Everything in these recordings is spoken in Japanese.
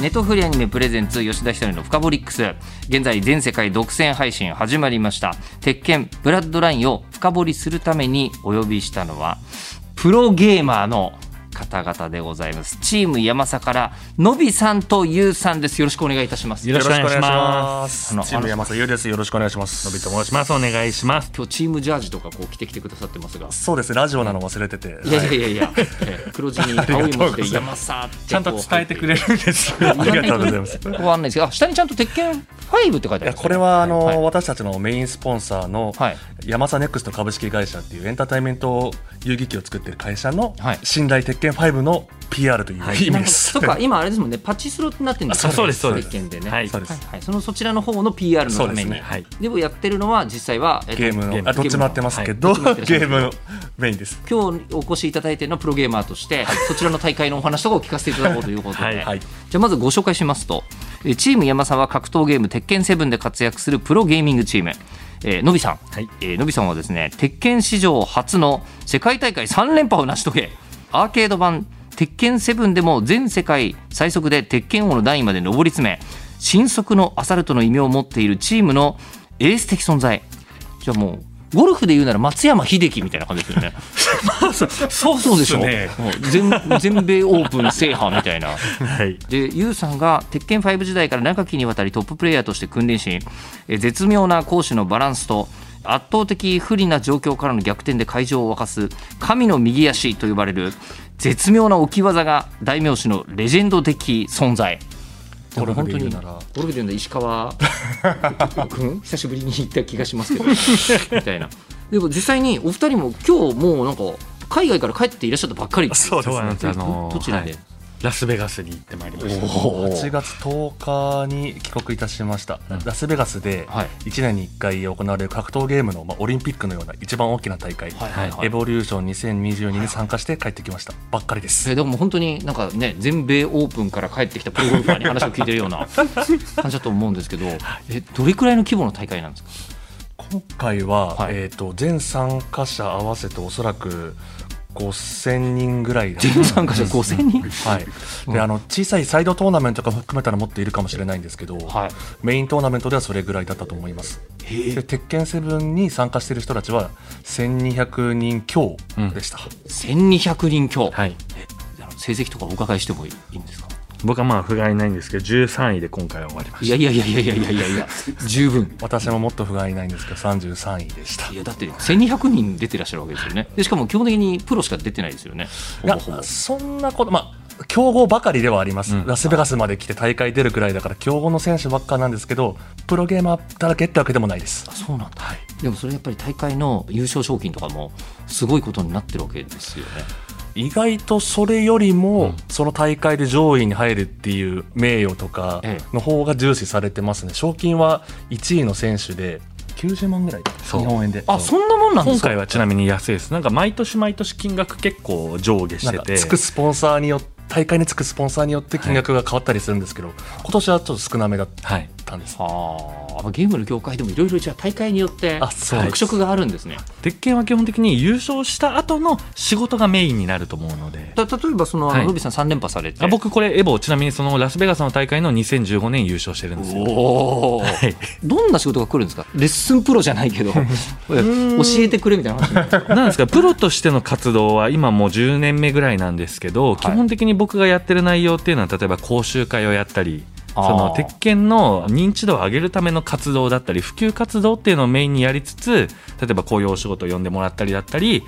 ネトフリアニメプレゼンツ吉田ひとりのフカボリックス。現在全世界独占配信始まりました。鉄拳ブラッドラインを深掘りするためにお呼びしたのはプロゲーマーの方々でございます。チーム山佐からのびさんとゆうさんです。よろしくお願いいたします。よろしくお願いします。あのチーム山佐優です。よろしくお願いします。のびと申します。お願いします。今日チームジャージとかこう着てきてくださってますが。そうです。ねラジオなの忘れてて。いやいやいやいや、えー黒地に青い文字で山佐ってちゃんと伝えてくれるんです。ありがとうございます。ここはんないですけどあ下にちゃんと鉄拳5って書いてある。これはあの、はい私たちのメインスポンサーのはい。山佐ネクスト株式会社っていうエンターテインメント遊戯機を作ってる会社のはい。信頼鉄拳5の PR という意味です。とか今あれですもんね。パチスロってなってるんですあそうですそうです。鉄拳でね。はい。そうです。はい。はい、そのそちらの方の PR のために。はい。でもやってるのは実際は、えっとゲームのあどっちもやってますけど、ゲームのメインです。今日お越しいただいているのはプロゲーマーとして、そちらの大会のお話とかを聞かせていただこうということで、はい。はい。じゃあまずご紹介しますと。えチーム山沢格闘ゲーム鉄拳7で活躍するプロゲーミングチーム。えーのびさん、はい。えーのびさんはですね鉄拳史上初の世界大会3連覇を成し遂げアーケード版鉄拳7でも全世界最速で鉄拳王の段位まで上り詰め新速のアサルトの異名を持っているチームのエース的存在じゃあもうゴルフで言うなら松山英樹みたいな感じですよね。そうそうでしょ。ね全全米オープン制覇みたいな。はいでユウさんが鉄拳5時代から長きにわたりトッププレイヤーとして君臨しえ絶妙な攻守のバランスと圧倒的不利な状況からの逆転で会場を沸かす神の右足と呼ばれる絶妙な置き技が大名手のレジェンド的存在。ゴルフで言うなら。ゴルフで言うな。ら石川君久しぶりに行った気がしますけど。みたいな。でも実際にお二人も今日もうなんか海外から帰っていらっしゃったばっかり。そうですね。そうなんですあのどどちらで、はいラスベガスに行ってまいりました。8月10日に帰国いたしました、ラスベガスではい。1年に1回行われる格闘ゲームの、まあ、オリンピックのような一番大きな大会、はいはいはい。エボリューション2022に参加して帰ってきました。ばっかりです。えでも本当になんかね全米オープンから帰ってきたプロゴルファーに話を聞いてるような 感じだと思うんですけどえどれくらいの規模の大会なんですか？今回は、はい。えー、と全参加者合わせておそらく5000人ぐらい参加者5000人？はい、であの小さいサイドトーナメントとか含めたらもっといるかもしれないんですけど、はい。メイントーナメントではそれぐらいだったと思います。で鉄拳7に参加している人たちは1200人強でした、1200人強、はい。成績とかお伺いしてもいいんですか？僕はまあ不甲斐ないんですけど13位で今回は終わりまいしやいやいやいやいやいやいやいや。十分。私ももっと不甲斐ないんですけど33位でした。いやだって1200人出てらっしゃるわけですよね。でしかも基本的にプロしか出てないですよね。ほいやぼほぼ。そんなことまあ強豪ばかりではあります、うん。ラスベガスまで来て大会出るくらいだから強豪の選手ばっかなんですけどプロゲーマーだらけってわけでもないです。あそうなんだ、でもそれやっぱり大会の優勝賞金とかもすごいことになってるわけですよね意外とそれよりも、うん。その大会で上位に入るっていう名誉とかええ。の方が重視されてますね。賞金は1位の選手で90万ぐらい日本円で。あそんなもんなんですか？今回はちなみに安いです。なんか毎年毎年金額結構上下してて。つくスポンサーによって大会につくスポンサーによって金額が変わったりするんですけど、今年はちょっと少なめだっはいたんです、はあ。ゲームの業界でもいろいろじゃあ大会によって特色があるんですね。鉄拳は基本的に優勝した後の仕事がメインになると思うので。た例えばその、はい。ノビさん3連覇されて。あ僕これエボちなみにそのラスベガスの大会の2015年優勝してるんですよ。はい。どんな仕事が来るんですか？レッスンプロじゃないけど。教えてくれみたいな話。なんですかなんですかプロとしての活動は今もう10年目ぐらいなんですけど、基本的に僕がやってる内容っていうのは例えば講習会をやったりその鉄拳の認知度を上げるための活動だったり普及活動っていうのをメインにやりつつ例えばこういうお仕事を呼んでもらったりだったり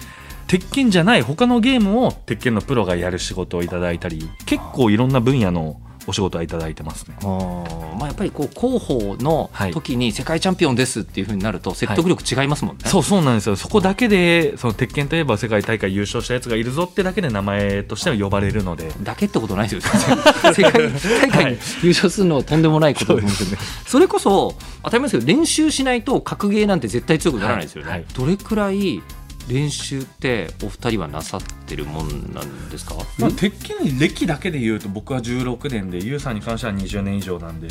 鉄拳じゃない他のゲームを鉄拳のプロがやる仕事をいただいたり結構いろんな分野のお仕事はいただいてますね。まあ、やっぱりこう広報のはい。時に世界チャンピオンですっていうふうになると説得力違いますもんね。そうそうなんですよ。そこだけでその鉄拳といえば世界大会優勝したやつがいるぞってだけで名前としては呼ばれるので。だけってことないですよ。世界大会に優勝するのはとんでもないことですよね。それこそ当たり前ですけど練習しないと格ゲーなんて絶対強くならないですよね、はい。はい。どれくらい練習ってお二人はなさってるもんなんですか、まあ、鉄拳歴だけで言うと僕は16年でユウさんに関しては20年以上なんで、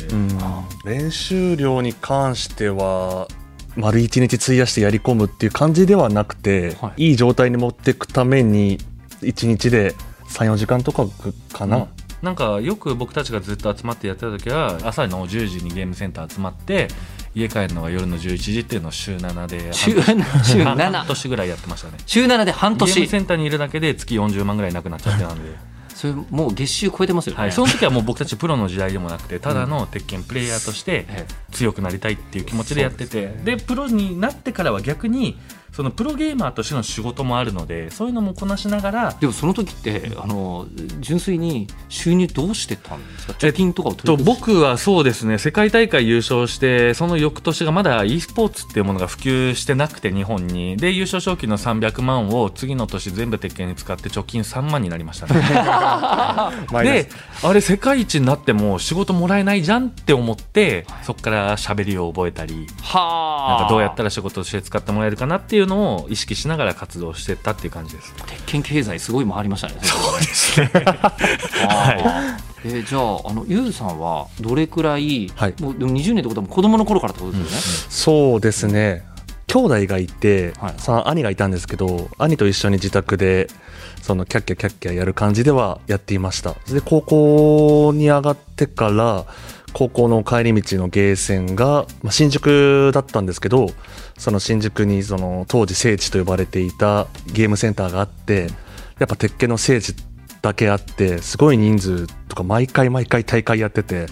練習量に関しては丸一日費やしてやり込むっていう感じではなくて、、はい。い状態に持っていくために1日で34時間とかかな、なんかよく僕たちがずっと集まってやってた時は朝の10時にゲームセンター集まって家帰るのが夜の11時っていうのを週7で週半週半7年ぐらいやってましたね。週7で半ゲーム年センターにいるだけで月40万ぐらいなくなっちゃってたんで、それもう月収超えてますよね、はい、その時はもう僕たちプロの時代でもなくてただの鉄拳プレイヤーとしてえ強くなりたいっていう気持ちでやっててで,、プロになってからは逆にそのプロゲーマーとしての仕事もあるのでそういうのもこなしながらでもその時ってあの純粋に収入どうしてたんですか？え貯金とかを取とり僕はそうですね。世界大会優勝してその翌年がまだ e スポーツっていうものが普及してなくて日本に。で優勝賞金の300万を次の年全部鉄拳に使って貯金3万になりましたね。であれ世界一になっても仕事もらえないじゃんって思ってそこから喋りを覚えたりはあ。なんかどうやったら仕事として使ってもらえるかなっていうのを意識しながら活動してったっていう感じです。鉄拳経済すごい回りましたね。そうですね。えーじゃああのゆうさんはどれくらい、はい。もうでも20年ってことは子供の頃からってことですよね、そうですね兄弟がいて、はい。その兄がいたんですけど兄と一緒に自宅でそのキャッキャキャッキャやる感じではやっていました。で高校に上がってから高校の帰り道のゲーセンが、まあ、新宿だったんですけどその新宿にその当時聖地と呼ばれていたゲームセンターがあってやっぱ鉄拳の聖地だけあってすごい人数とか毎回毎回大会やってて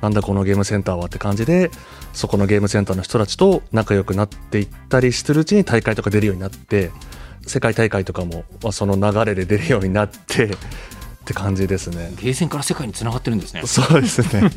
なんだこのゲームセンターはって感じでそこのゲームセンターの人たちと仲良くなっていったりしてるうちに大会とか出るようになって世界大会とかもまあその流れで出るようになってって感じですね。ゲーセンから世界につながってるんですねそうですね。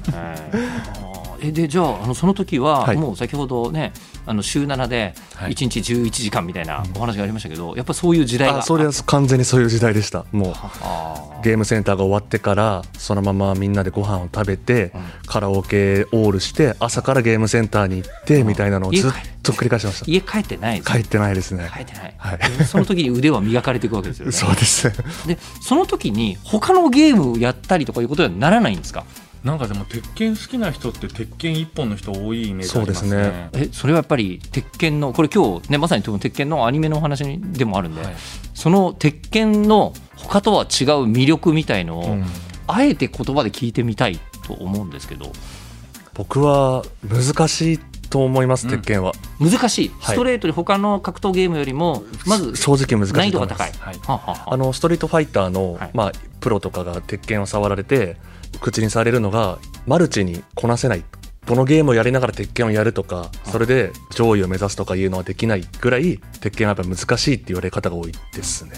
えでじゃああのその時は、はい。もう先ほどねあの週7ではい。1日11時間みたいなお話がありましたけど、やっぱそういう時代があそれは完全にそういう時代でした。もうあゲームセンターが終わってからそのままみんなでご飯を食べて、カラオケオールして朝からゲームセンターに行ってみたいなのをずっと繰り返しました。家帰ってないです帰ってないですね。帰ってない、はい。でその時に腕は磨かれていくわけですよね。そうです。ね。でその時に他のゲームをやったりとかいうことにはならないんですか？なんかでも鉄拳好きな人って鉄拳一本の人多いイメージありますね。そうですね。えそれはやっぱり鉄拳のこれ今日ねまさに鉄拳のアニメのお話でもあるんで、はい。その鉄拳の他とは違う魅力みたいのを、うんあえて言葉で聞いてみたいと思うんですけど。僕は難しいと思います、うん。鉄拳は。難しい。はい。ストレートに他の格闘ゲームよりもまず正直難しいと難易度が高い、はい。あのストリートファイターの、はい。まあ、プロとかが鉄拳を触られて口にされるのがマルチにこなせない。このゲームをやりながら鉄拳をやるとかそれで上位を目指すとかいうのはできないぐらい鉄拳はやっぱ難しいって言われ方が多いですね。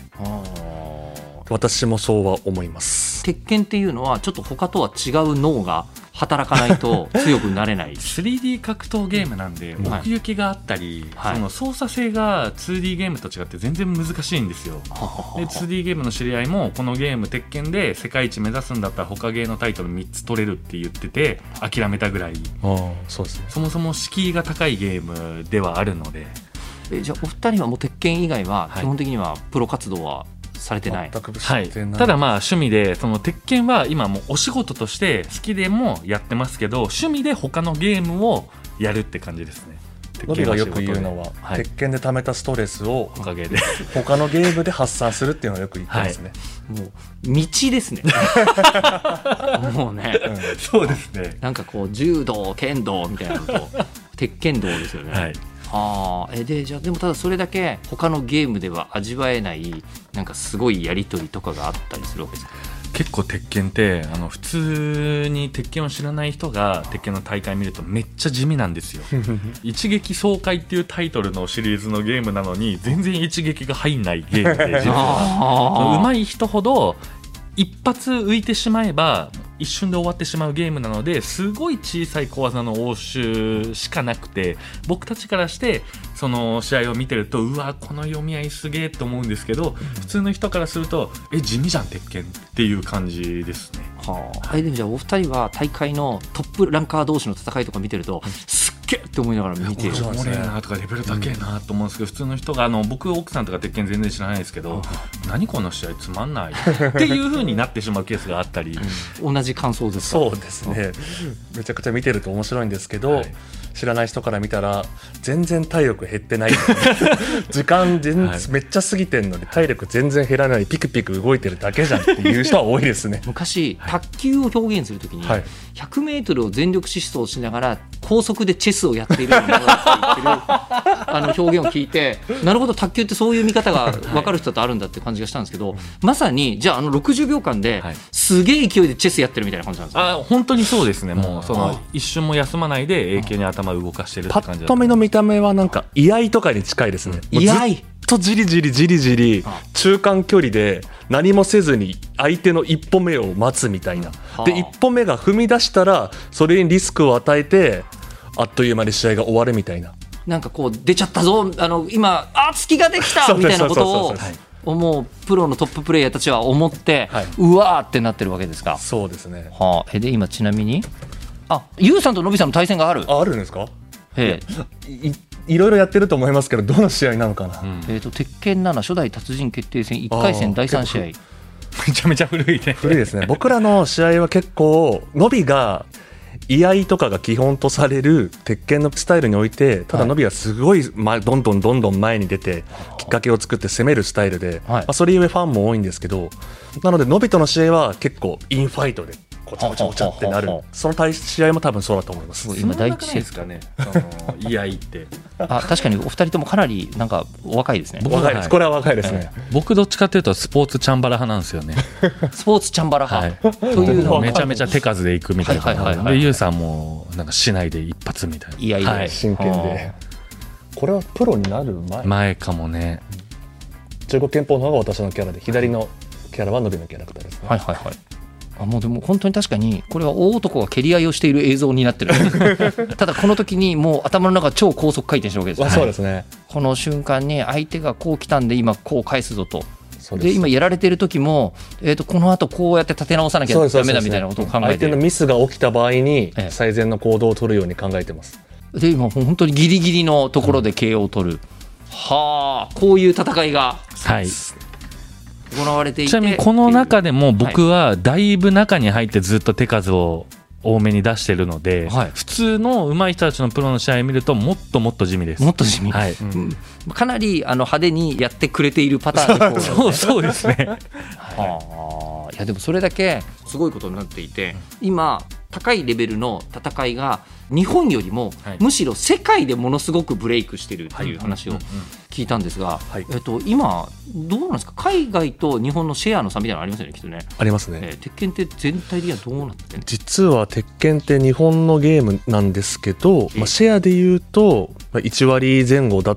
私もそうは思います。鉄拳っていうのはちょっと他とは違う脳が働かないと強くなれない。3D 格闘ゲームなんではい。奥行きがあったり、はい。その操作性が 2D ゲームと違って全然難しいんですよ。で 2D ゲームの知り合いもこのゲーム鉄拳で世界一目指すんだったら他ゲーのタイトル3つ取れるって言ってて諦めたぐらい。そうですね。そもそも敷居が高いゲームではあるので。えじゃあお二人はもう鉄拳以外ははい。基本的にはプロ活動はされてない、全く知はい、ただまあ趣味でその鉄拳は今もうお仕事として好きでもやってますけど趣味で他のゲームをやるって感じですね。ノビがよく言うのは、はい。鉄拳で溜めたストレスをおかげで。他のゲームで発散するっていうのをよく言ってますね、もう道ですね。もうね。そうですね。なんかこう柔道剣道みたいなのと鉄拳道ですよね、はいあーえでじゃあでもただそれだけ他のゲームでは味わえないなんかすごいやり取りとかがあったりするわけですか？結構鉄拳ってあの普通に鉄拳を知らない人が鉄拳の大会見るとめっちゃ地味なんですよ。一撃爽快っていうタイトルのシリーズのゲームなのに全然一撃が入んないゲームで 実は。そのあ上手い人ほど一発浮いてしまえば一瞬で終わってしまうゲームなのですごい小さい小技の応酬しかなくて僕たちからしてその試合を見てるとうわこの読み合いすげえと思うんですけど普通の人からするとえ地味じゃん鉄拳っていう感じですね。はあ、えでもじゃあお二人は大会のトップランカー同士の戦いとか見てると、すっげえって思いながら見てる。いやおもれえなとかレベル高えなと思うんですけど、普通の人があの僕奥さんとか鉄拳全然知らないですけど、何この試合つまんないっていう風になってしまうケースがあったり、同じ感想ですかそうですねめちゃくちゃ見てると面白いんですけど、はい知らない人から見たら全然体力減ってない 時間全、はい。めっちゃ過ぎてんのに体力全然減らないピクピク動いてるだけじゃんっていう人は多いですね。昔、卓球を表現するときに、はい。100m を全力疾走しながら高速でチェスをやっているよう あの表現を聞いてなるほど卓球ってそういう見方が分かる人とあるんだって感じがしたんですけど、まさにじゃああの60秒間ではい。すげえ勢いでチェスやってるみたいな感じなんですか、あ本当にそうですね。もうそあの一瞬も休まないで永久に頭動かしてるってパ感じだッと見の見た目はなんか居合とかに近いですね。居合？とじりじりじりじりあ中間距離で何もせずに相手の一歩目を待つみたいな。はあで一歩目が踏み出したらそれにリスクを与えてあっという間に試合が終わるみたいな。なんかこう出ちゃったぞ。あの今あ隙ができた！みたいなことを思うプロのトッププレイヤーたちは思って、はい。うわーってなってるわけですか？そうですね。はあ、えで今ちなみに？あユウさんとノビさんの対戦がある。ああるんですか？え。いいろいろやってると思いますけどどの試合なのかな、うん。ええーと鉄拳7初代達人決定戦1回戦第3試合。めちゃめちゃ古いね。古いですね。僕らの試合は結構伸びが居合とかが基本とされる鉄拳のスタイルにおいてただ伸びはすごい、ま、どんどんどんどん前に出てきっかけを作って攻めるスタイルで、はい。まあ、それゆえファンも多いんですけどなので伸びとの試合は結構インファイトでごちゃごちゃごちゃってなる。その対試合も多分そうだと思います。今第一そんな長いですかね。居合って。あ確かにお二人ともかなりなんかお若いですね。僕若いです、はい。これは若いですね、僕どっちかというとスポーツチャンバラ派なんですよね。スポーツチャンバラは派、い。というのは。めちゃめちゃ手数でいくみたいな。はいはいはいはい。でユウさんもなんか市内で一発みたいな。いやいやはい。真剣で。これはプロになる前？前かもね。中国憲法の方が私のキャラで左のキャラは伸びのキャラクターですね、はいはいはい。あもうでも本当に確かにこれは大男が蹴り合いをしている映像になってる。ただこの時にもう頭の中超高速回転してるわけですよ。あそうですね、この瞬間に相手がこう来たんで今こう返すぞと。で今やられてる時も、えー、とこの後こうやって立て直さなきゃそうですダメだみたいなことを考え相手てのミスが起きた場合にええ。最善の行動を取るように考えてます。で今本当にギリギリのところで KO を取る、はあこういう戦いが。はい行われていて。ちなみにこの中でも僕はだいぶ中に入ってずっと手数を多めに出してるので、はい。普通の上手い人たちのプロの試合を見るともっともっと地味です。もっと地味、はい、うん。かなりあの派手にやってくれているパターンそう そうですね。は あいやでもそれだけすごいことになっていて今高いレベルの戦いが日本よりも、はい。むしろ世界でものすごくブレイクしてるっていう話を聞いたんですが、はい。えっと、今どうなんですか？海外と日本のシェアの差みたいなのありますよねきっとね、ありますね、えー鉄拳って全体ではどうなって実は鉄拳って日本のゲームなんですけど、まあ、シェアで言うとまあ1割前後だっ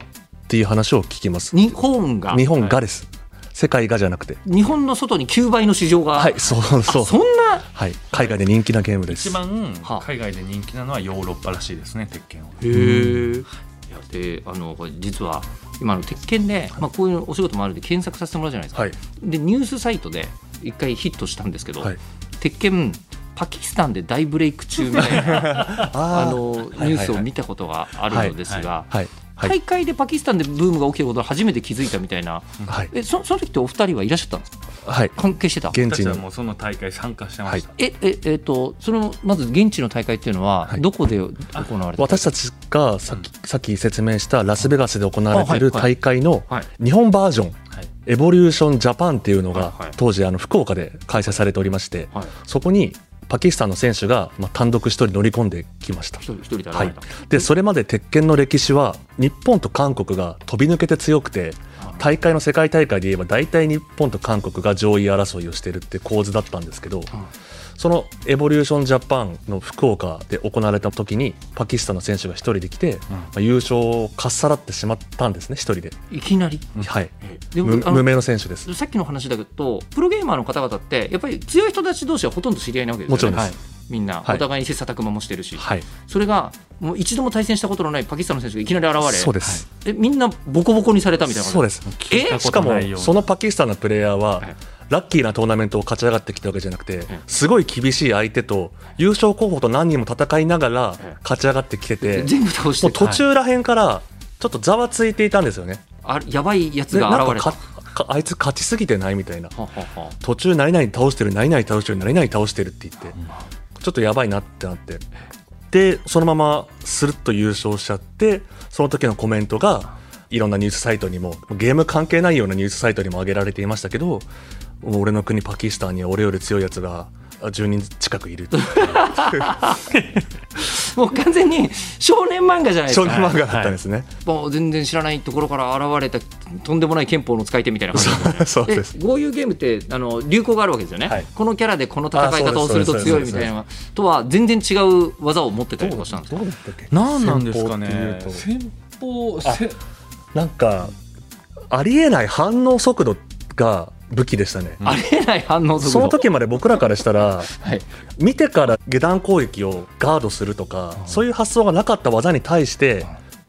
ていう話を聞きます。日本が。日本がです、世界がじゃなくて。日本の外に9倍の市場が、はいそうあそう。そんな？はい。海外で人気なゲームです。一番はあ海外で人気なのはヨーロッパらしいですね、鉄拳は。へえ。いやであのこれ実は今の鉄拳で、まあ、こういうお仕事もあるんで検索させてもらうじゃないですか、はい。でニュースサイトで一回ヒットしたんですけど、はい。鉄拳パキスタンで大ブレイク中みたいな あのニュースを見たことがあるのですが、はい。はい大会でパキスタンでブームが起きたことを初めて気づいたみたいな、はい。えそその時ってお二人はいらっしゃったんですか？はい。関係してた？現地に。私はもうその大会参加してました。えええっとそのまず現地の大会っていうのははい。どこで行われた？私たちがさっき,、さっき説明したラスベガスで行われてい。る大会のはい。日本バージョンはい。エボリューションジャパンっていうのがはい。はい。当時あの福岡で開催されておりましてはい。そこにパキスタンの選手がまあ単独一人乗り込んできました。一人一人で現はい。でそれまで鉄拳の歴史は日本と韓国が飛び抜けて強くて大会の世界大会で言えば大体日本と韓国が上位争いをしているって構図だったんですけどそのエボリューションジャパンの福岡で行われた時にパキスタンの選手が一人で来て、まあ、優勝をかっさらってしまったんですね一人で、いきなり？はい。無無名の選手です。さっきの話だけどプロゲーマーの方々ってやっぱり強い人たち同士はほとんど知り合いなわけですよね。もちろんです、はい。みんな。はい。お互いに切磋琢磨もしてるし、はい。それがもう一度も対戦したことのないパキスタンの選手がいきなり現れ。そうです、えみんなボコボコにされたみたいなそうです。聞いたこしかもそのパキスタンのプレイヤーははいラッキーなトーナメントを勝ち上がってきたわけじゃなくてえすごい厳しい相手と優勝候補と何人も戦いながらええ勝ち上がってきてて全部倒して途中らへんからちょっとざわついていたんですよね。あやばいやつでが現れた。なんかかかあいつ勝ちすぎてないみたいな。途中何々倒してる何々倒してる何々倒してるって言ってちょっとやばいなってなって。でそのままスルッと優勝しちゃってその時のコメントがいろんなニュースサイトにもゲーム関係ないようなニュースサイトにも上げられていましたけど俺の国パキスタンには俺より強いやつがあ10人近くいる もう完全に少年漫画じゃないです少か年漫画だったんですね、もう全然知らないところから現れたとんでもない憲法の使い手みたいな感じそうです。こういうゲームってあの流行があるわけですよね、はい。このキャラでこの戦い方をすると強いみたいな。とは全然違う技を持ってたりとかしたんですよどうだったっけ？何なんですかね戦法なんかありえない反応速度が武器でしたね、ありえない反応速度。その時まで僕らからしたらはい、見てから下段攻撃をガードするとか、そういう発想がなかった技に対して、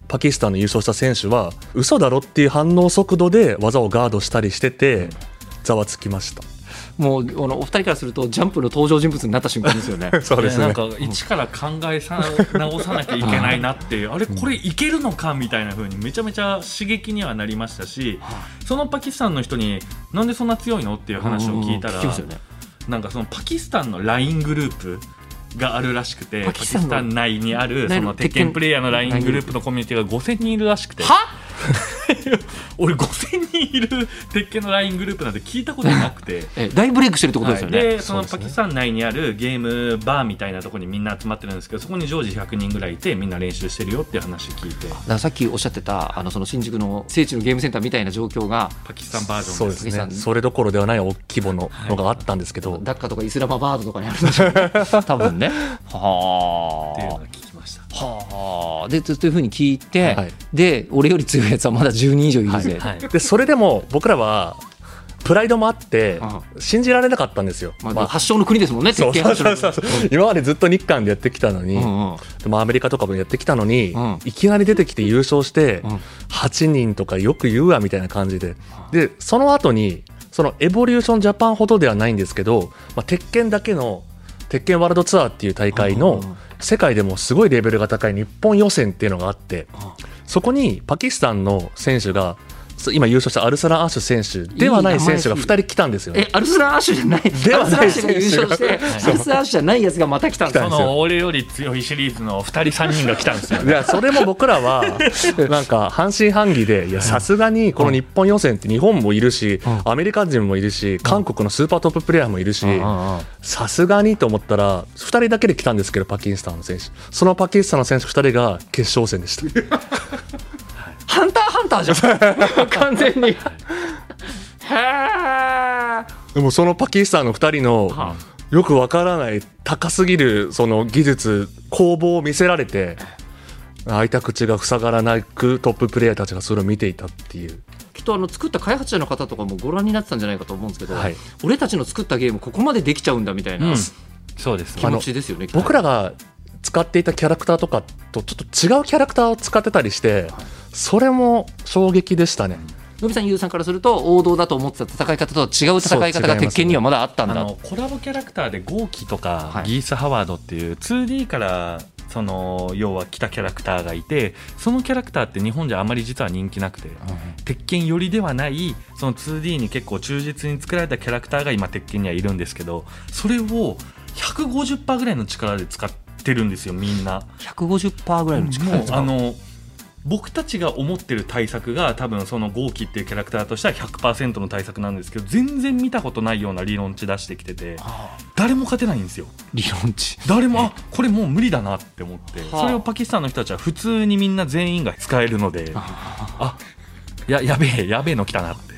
パキスタンの優勝した選手は嘘だろっていう反応速度で技をガードしたりしててざわつきましたもうあのお二人からするとジャンプの登場人物になった瞬間ですよね。そうですね。なんか一から考えさ直さなきゃいけないなっていうあれこれいけるのかみたいな風にめちゃめちゃ刺激にはなりましたしそのパキスタンの人になんでそんな強いのっていう話を聞いたらねなんかそのパキスタンの LINE グループがあるらしくてパキパキスタン内にあるその鉄拳プレイヤーの LINE グループのコミュニティが5000人いるらしくて。は 俺5000人いる鉄拳の LINE グループなんて聞いたことなくて。え大ブレイクしてるってことですよね、はい。でそのパキスタン内にあるゲームバーみたいなところにみんな集まってるんですけどそこに常時100人ぐらいいてみんな練習してるよっていう話聞いて。だからさっきおっしゃってたあのその新宿の聖地のゲームセンターみたいな状況がパキスタンバージョンそうでですすね。それどころではない大規模ののがあったんですけど、ダッカとかイスラマバードとかにあるんでしょうね。多分ね。っていうのはが聞きましたあはあでとというふうに聞いて、はいで俺より強いやつはまだ10人以上いるぜ、はい。でそれでも僕らはプライドもあってあ信じられなかったんですよ、まあまあ発祥の国ですもんねそうそうそうそう今までずっと日韓でやってきたのに、うんうん。でもアメリカとかもやってきたのに、うん。いきなり出てきて優勝して、うん。8人とかよく言うわみたいな感じで。でその後にそのエボリューションジャパンほどではないんですけど、まあ、鉄拳だけの鉄拳ワールドツアーっていう大会のうん世界でもすごいレベルが高い日本予選っていうのがあってそこにパキスタンの選手が今優勝したアルサラン・アッシュ選手ではない選手が2人来たんですよね。えアルスラーアッシュじゃない。ではないアルスラーアッシュが優勝して アルスラーアッシュじゃないやつがまた来たんですよ。の俺より強いシリーズの2人3人が来たんですよいやそれも僕らは なんか半信半疑でいやさすがにこの日本予選って日本もいるしアメリカ人もいるし韓国のスーパートッププレーヤーもいるしさすがにと思ったら2人だけで来たんですけどパキスタンの選手。そのパキスタンの選手2人が決勝戦でしたハンターハンターじゃん。完全に。へえでもそのパキスタンの2人のはよくわからない高すぎるその技術攻防を見せられて開いた口が塞がらなくトッププレーヤーたちがそれを見ていたっていう。きっとあの作った開発者の方とかもご覧になってたんじゃないかと思うんですけど、はい。俺たちの作ったゲームここまでできちゃうんだみたいな、うん。そうです。気持ちですよね僕らが使っていたキャラクターとかとちょっと違うキャラクターを使ってたりしてそれも衝撃でしたね。のびさんゆうさんからすると王道だと思ってた戦い方とは違う戦い方が鉄拳にはまだあったんだ。あのコラボキャラクターでゴーキとか、はい。ギース・ハワードっていう 2D からその要は来たキャラクターがいてそのキャラクターって日本じゃあまり実は人気なくて、鉄拳寄りではないその 2D に結構忠実に作られたキャラクターが今鉄拳にはいるんですけどそれを150%ぐらいの力で使ってるんですよみんな。150%ぐらいの力もうですかあの僕たちが思ってる対策が多分そのゴーキっていうキャラクターとしては100%の対策なんですけど全然見たことないような理論値出してきててあ誰も勝てないんですよ。理論値。誰もあこれもう無理だなって思って。はあ。それをパキスタンの人たちは普通にみんな全員が使えるのであややべえやべえの来たなって。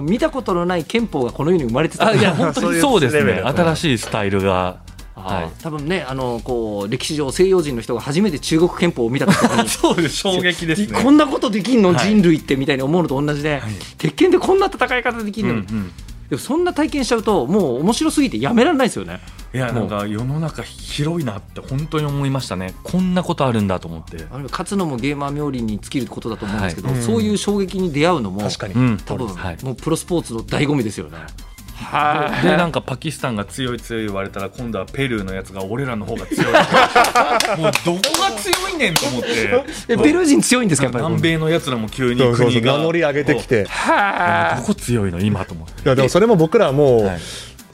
見たことのない憲法がこの世に生まれてた。あいや 本当にそうですね。新しいスタイルがはい。多分ねあのこう歴史上西洋人の人が初めて中国憲法を見た時に そうです衝撃ですね。こんなことできんの、はい人類ってみたいに思うのと同じで、鉄拳でこんな戦い方できんの、うんうん。でもそんな体験しちゃうともう面白すぎてやめられないですよね。いやもう。んなか世の中広いなって本当に思いましたね。こんなことあるんだと思って。あの勝つのもゲーマー冥利に尽きることだと思うんですけど、はい。そういう衝撃に出会うのも確かに、うん。多分、はい。もうプロスポーツの醍醐味ですよね。はでなんかパキスタンが強い強い言われたら今度はペルーのやつが俺らの方が強い。もうどこが強いねんと思って。えペルー人強いんですかやっぱり。南米のやつらも急にそうそうそう。国が。名乗り上げてきて。どはこ強いの今と思って。いやでもそれも僕らも、はい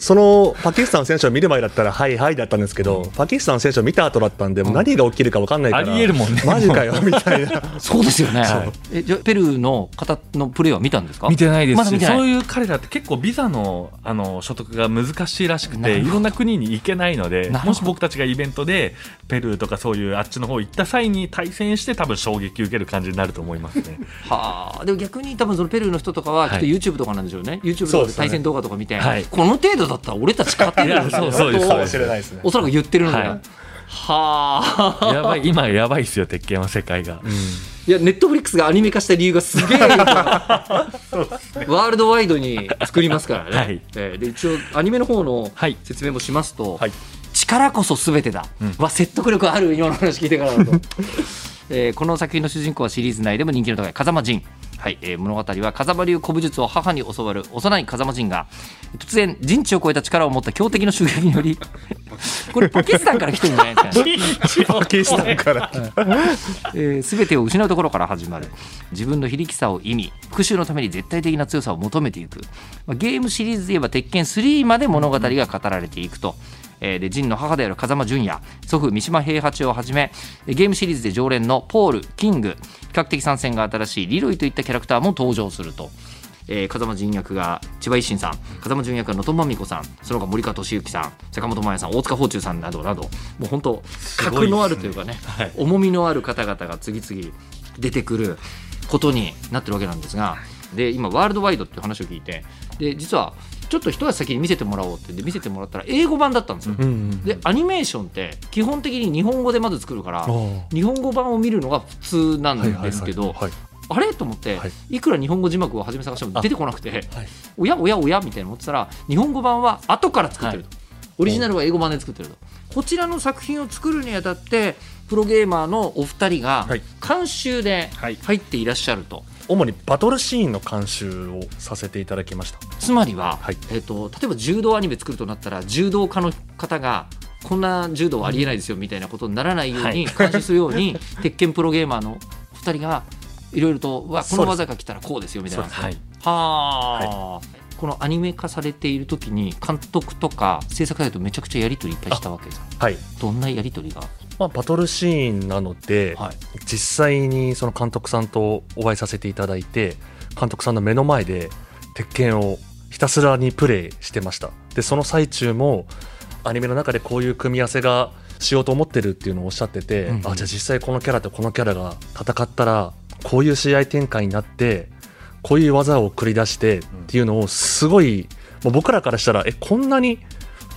そのパキスタンの選手を見る前だったらはいはいだったんですけど、パキスタンの選手を見た後だったんで、何が起きるか分かんないから、ありえるもんね。マジかよみたいな。あ そうですよね、はいえじゃあペルーの方のプレーは見たんですか？見てないです。し、まだ見てない。そういう彼らって結構ビザのあの所得が難しいらしくていろんな国に行けないのでもし僕たちがイベントでペルーとかそういうあっちの方行った際に対戦して多分衝撃受ける感じになると思いますね。はあ。でも逆に多分そのペルーの人とかはきっとはい YouTube とかなんでしょうね、YouTube とかそうですねで対戦動画とか見て、はいこの程度だったら俺たち勝てるよいやそう。そうですかもしれないですね。おそらく言ってるので、はい。はあ。やばい今やばいっすよ鉄拳は世界が、いや、ネットフリックスがアニメ化した理由がすげえワールドワイドに作りますからね。はい。えーで一応、アニメの方のはい。説明もしますと、はい。力こそ全てだ、うん。は説得力ある今の話聞いてからだと、えーこの作品の主人公はシリーズ内でも人気の高い風間仁、はいえー物語は風間流古武術を母に教わる幼い風間仁が突然人知を超えた力を持った強敵の襲撃により これパキスタンから来てるんじゃない？ですかねパキスタンから。えー、全てを失うところから始まる。自分の非力さを意味復讐のために絶対的な強さを求めていく、まあゲームシリーズで言えば鉄拳3まで物語が語られていくと。えーでジンの母である風間淳也祖父三島平八をはじめえーゲームシリーズで常連のポールキング比較的参戦が新しいリロイといったキャラクターも登場すると、えー風間仁役が千葉一心さん風間淳役が能登まみこさんその他森川俊之さん坂本真綾さん大塚芳忠さんなどなどもう本当格のあるというかねはい。重みのある方々が次々出てくることになってるわけなんですがで今ワールドワイドっていう話を聞いてで実はちょっと一足先に見せてもらおうってで見せてもらったら英語版だったんですよ。うんうんでアニメーションって基本的に日本語でまず作るから日本語版を見るのが普通なんはいはいですけどはい。あれ？と思って、はい。い、くら日本語字幕を初め探しても出てこなくてはい。おやおやおやみたいな思ってたら日本語版は後から作ってると、オリジナルは英語版で作ってると。こちらの作品を作るにあたってプロゲーマーのお二人がはい。監修ではい。入っていらっしゃると、主にバトルシーンの監修をさせていただきました。つまりは、はい。えっと例えば柔道アニメ作るとなったら柔道家の方がこんな柔道はありえないですよみたいなことにならないように監修するように、鉄拳プロゲーマーのお二人がいろいろとうわこの技が来たらこうですよみたいな。はい。はあ、このアニメ化されている時に監督とか制作サイトめちゃくちゃやり取りいっぱいしたわけですはい、どんなやり取りが？まあ、バトルシーンなので、はい。実際にその監督さんとお会いさせていただいて監督さんの目の前で鉄拳をひたすらにプレイしてました。でその最中もアニメの中でこういう組み合わせがしようと思ってるっていうのをおっしゃってて、うんうん。あじゃあ実際このキャラとこのキャラが戦ったらこういう試合展開になってこういう技を繰り出してっていうのをすごいもう僕らからしたらえこんなに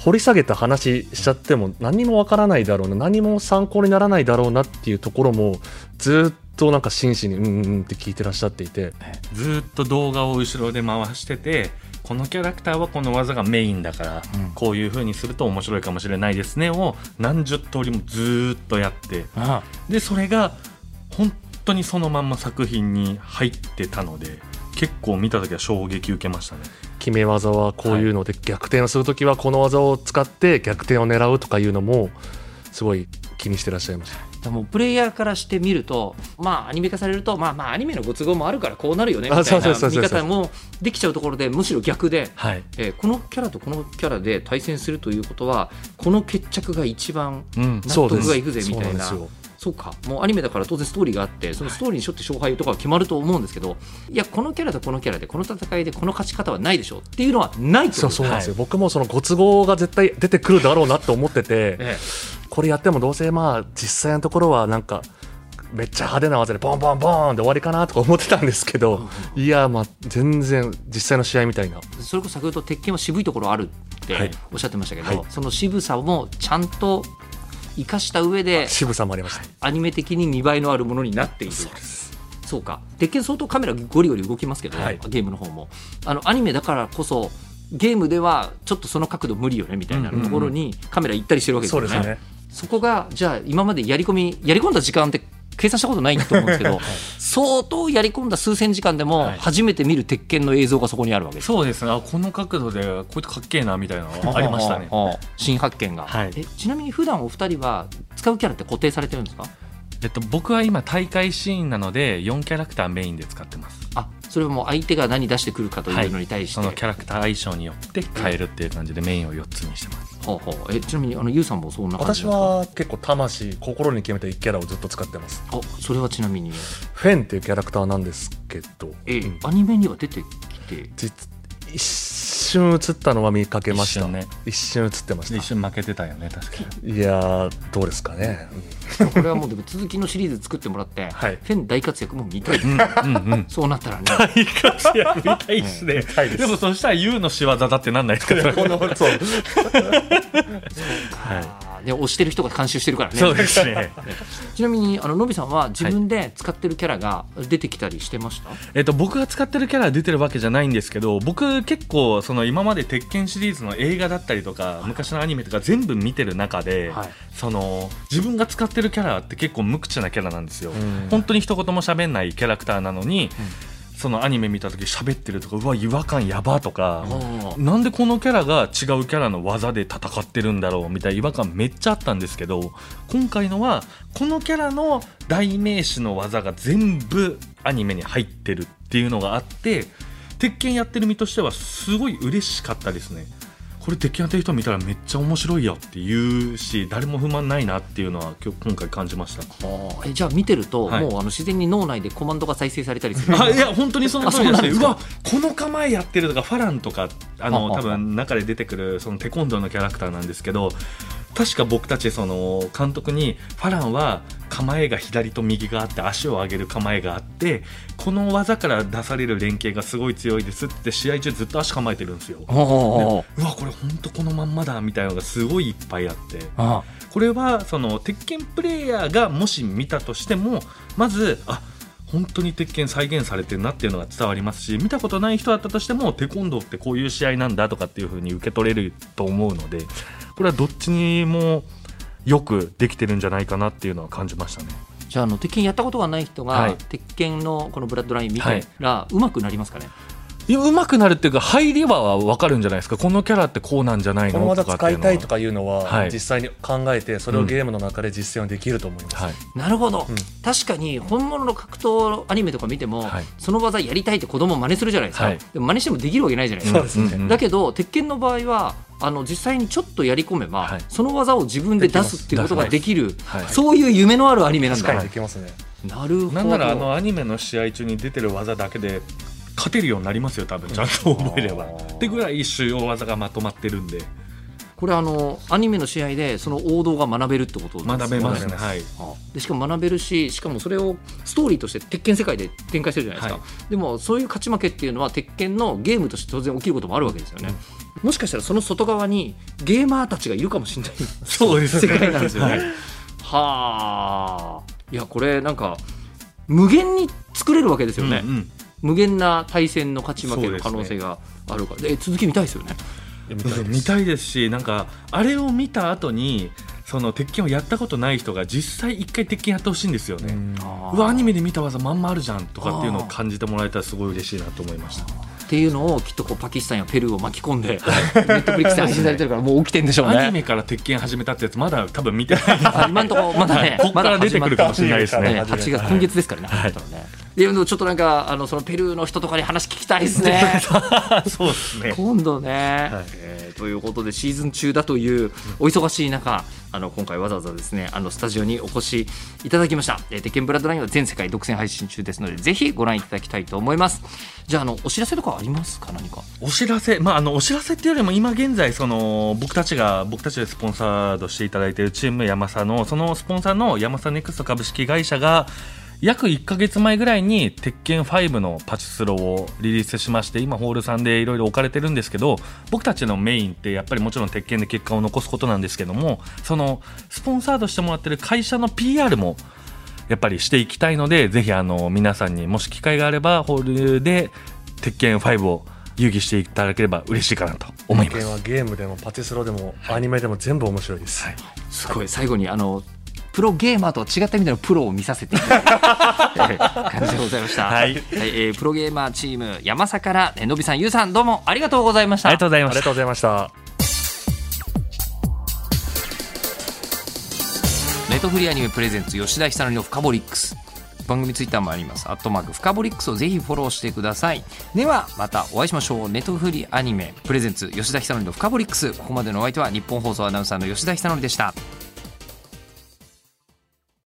掘り下げた話しちゃっても何もわからないだろうな何も参考にならないだろうなっていうところもずっとなんか真摯にうんうんうんって聞いてらっしゃっていて。ずーっと動画を後ろで回しててこのキャラクターはこの技がメインだから、うん。こういう風にすると面白いかもしれないですねを何十通りもずーっとやって。あ。でそれが本当にそのまんま作品に入ってたので結構見た時は衝撃受けましたね決め技はこういうので逆転をするときはこの技を使って逆転を狙うとかいうのもすごい気にしてらっしゃいました。でもプレイヤーからしてみるとまあアニメ化されるとまあまあアニメのご都合もあるからこうなるよねみあたいな見方もできちゃうところでむしろ逆で、はい、えーこのキャラとこのキャラで対戦するということはこの決着が一番うん、納得がいくぜみたいな。そうなんそうか。もうアニメだから当然ストーリーがあってそのストーリーに沿って勝敗とかは決まると思うんですけどいやこのキャラとこのキャラでこの戦いでこの勝ち方はないでしょっていうのはないとそうなんですよ、は僕もそのご都合が絶対出てくるだろうなと思ってて、えこれやってもどうせまあ実際のところはなんかめっちゃ派手な技でボンボンボンで終わりかなとか思ってたんですけど、いやまあ全然実際の試合みたいな。それこそ先ほど鉄拳は渋いところあるってはい。おっしゃってましたけど、はい。その渋さもちゃんと生かした上で渋さもありました、アニメ的に見栄えのあるものになっている。そうですそうか。鉄拳相当カメラゴリゴリ動きますけど、はい。ゲームの方も。あのアニメだからこそゲームではちょっとその角度無理よねみたいなところにカメラ行ったりしてるわけですよね。そうですね。そこがじゃあ今までやり込みやり込んだ時間って計算したことないと思うんですけど、相当やり込んだ数千時間でもはい。初めて見る鉄拳の映像がそこにあるわけです。そうです。ねあこの角度でこういったかっけえなみたいなのが ありましたね。新発見が、はい。えちなみに普段お二人は使うキャラって固定されてるんですか？えっと、僕は今大会シーンなので4キャラクターメインで使ってます。あそれはもう相手が何出してくるかというのに対して、そのキャラクター相性によって変えるっていう感じでメインを4つにしてます。ほうほう。えちなみにあのユウさんもそんな感じ私は結構魂心に決めた1キャラをずっと使ってます。あそれはちなみに、フェンっていうキャラクターなんですけど、えうんアニメには出てきて？実一瞬映ったのは見かけました。一瞬ね。一瞬映ってまし一瞬負けてたよね確かに。たいやーどうですかね、これはもうでも続きのシリーズ作ってもらって、はい。フェン大活躍も見たい、うんうんうん。そうなったらね。大活躍みたいですね、です。でもそしたら YOU の仕業だってなんないですかそれ。このそう。あ ーで押してる人が監修してるからね。そうですね。ちなみにあののびさんは自分で使ってるキャラが出てきたりしてました、えっと、僕が使ってるキャラは出てるわけじゃないんですけど僕結構その今まで鉄拳シリーズの映画だったりとか昔のアニメとか全部見てる中で、はい。その自分が使ってるキャラって結構無口なキャラなんですよ、ん。本当に一言も喋んないキャラクターなのに、そのアニメ見た時喋ってるとかうわ違和感やばとか、あなんでこのキャラが違うキャラの技で戦ってるんだろうみたいな違和感めっちゃあったんですけど今回のはこのキャラの代名詞の技が全部アニメに入ってるっていうのがあって鉄拳やってる身としてはすごい嬉しかったですねこれ鉄拳やってる人見たらめっちゃ面白いよって言うし誰も不満ないなっていうのは今日今回感じました。えじゃあ見てると、はい。もうあの自然に脳内でコマンドが再生されたりする。あい。や本当にその通りであそうわこの構えやってるとかファランとかあの多分中で出てくるそのテコンドーのキャラクターなんですけど確か僕たちその監督にファランは構えが左と右があって足を上げる構えがあってこの技から出される連携がすごい強いですって試合中ずっと足構えてるんですよ。おうわこれ本当このまんまだみたいなのがすごいいっぱいあってあこれはその鉄拳プレイヤーがもし見たとしてもまずあ本当に鉄拳再現されてるなっていうのが伝わりますし見たことない人だったとしてもテコンドーってこういう試合なんだとかっていう風に受け取れると思うのでこれはどっちにもよくできてるんじゃないかなっていうのは感じましたね。じゃああの鉄拳やったことがない人が、はい。鉄拳のこのブラッドライン見たら、上手くなりますかね？いや上手くなるっていうか入りは分かるんじゃないですか。このキャラってこうなんじゃないこの？の技使いとかっていうのはたいとかいうのは、はい。実際に考えてそれをゲームの中で実践できると思います、はい。なるほど、うん。確かに本物の格闘アニメとか見ても、はい。その技やりたいって子供真似するじゃないですか、はい。でも真似してもできるわけないじゃないですか、だけど鉄拳の場合はあの実際にちょっとやり込めば、はい。その技を自分で出すっていうことができるはい。そういう夢のあるアニメなんだ。にできますね。なるほど。なんならあのアニメの試合中に出てる技だけで勝てるようになりますよ多分。ちゃんと覚えれば。ってぐらい主要技がまとまってるんで。これあのアニメの試合でその王道が学べるってことですよね。学べますね。はい。あでしかも学べるししかもそれをストーリーとして鉄拳世界で展開してるじゃないですか、はでもそういう勝ち負けっていうのは鉄拳のゲームとして当然起きることもあるわけですよね、もしかしたらその外側にゲーマーたちがいるかもしれない。そうです世界なんですよね、はあ。いやこれなんか無限に作れるわけですよね、うんうん。無限な対戦の勝ち負けの可能性があるから。で,、続き見たいですよね。見たいです。見たいですしなんかあれを見た後にその鉄拳をやったことない人が実際一回鉄拳やってほしいんですよね、うん。うわアニメで見た技まんまあるじゃんとかっていうのを感じてもらえたらすごい嬉しいなと思いましたっていうのをきっとこうパキスタンやペルーを巻き込んでネットフリックスで配信されてるからもう起きてんでしょうね。アニメから鉄拳始めたってやつまだ多分見てない。あ今のところまだね、ここから出てくるかもしれないですね。ね8月今月ですからね、はいねでもちょっとなんかあのそのペルーの人とかに話聞きたいですね。そうですね。今度ね、はい。えーということでシーズン中だというお忙しい中あの今回わざわざですねあのスタジオにお越しいただきました「えー、鉄拳ブラッドライン」は全世界独占配信中ですのでぜひご覧いただきたいと思います。じゃああのお知らせとかありますか？何か。お知らせ、まあ、あのお知らせっていうよりも今現在その僕たちが僕たちでスポンサードしていただいているチームヤマサのそのスポンサーのヤマサネクスト株式会社が約1ヶ月前ぐらいに鉄拳5のパチスロをリリースしまして今ホールさんでいろいろ置かれてるんですけど僕たちのメインってやっぱりもちろん鉄拳で結果を残すことなんですけどもそのスポンサードしてもらってる会社の PR もやっぱりしていきたいのでぜひあの皆さんにもし機会があればホールで鉄拳5を遊戯していただければ嬉しいかなと思います。はゲームでもパチスロでもアニメでも全部面白いです、すごい。最後にあのプロゲーマーとは違った意味でのプロを見させていただいた えー感じでございました。はい。えープロゲーマーチーム山佐からえーのびさんゆうさんどうもありがとうございました。ありがとうございました。ありがとうございました。ネットフリーアニメプレゼンツ吉田久典のフカボリックス。番組ツイッターもあります。アットマークフカボリックスをぜひフォローしてください。ではまたお会いしましょう。ネットフリーアニメプレゼンツ吉田久典のフカボリックス。ここまでのお相手は日本放送アナウンサーの吉田久典でした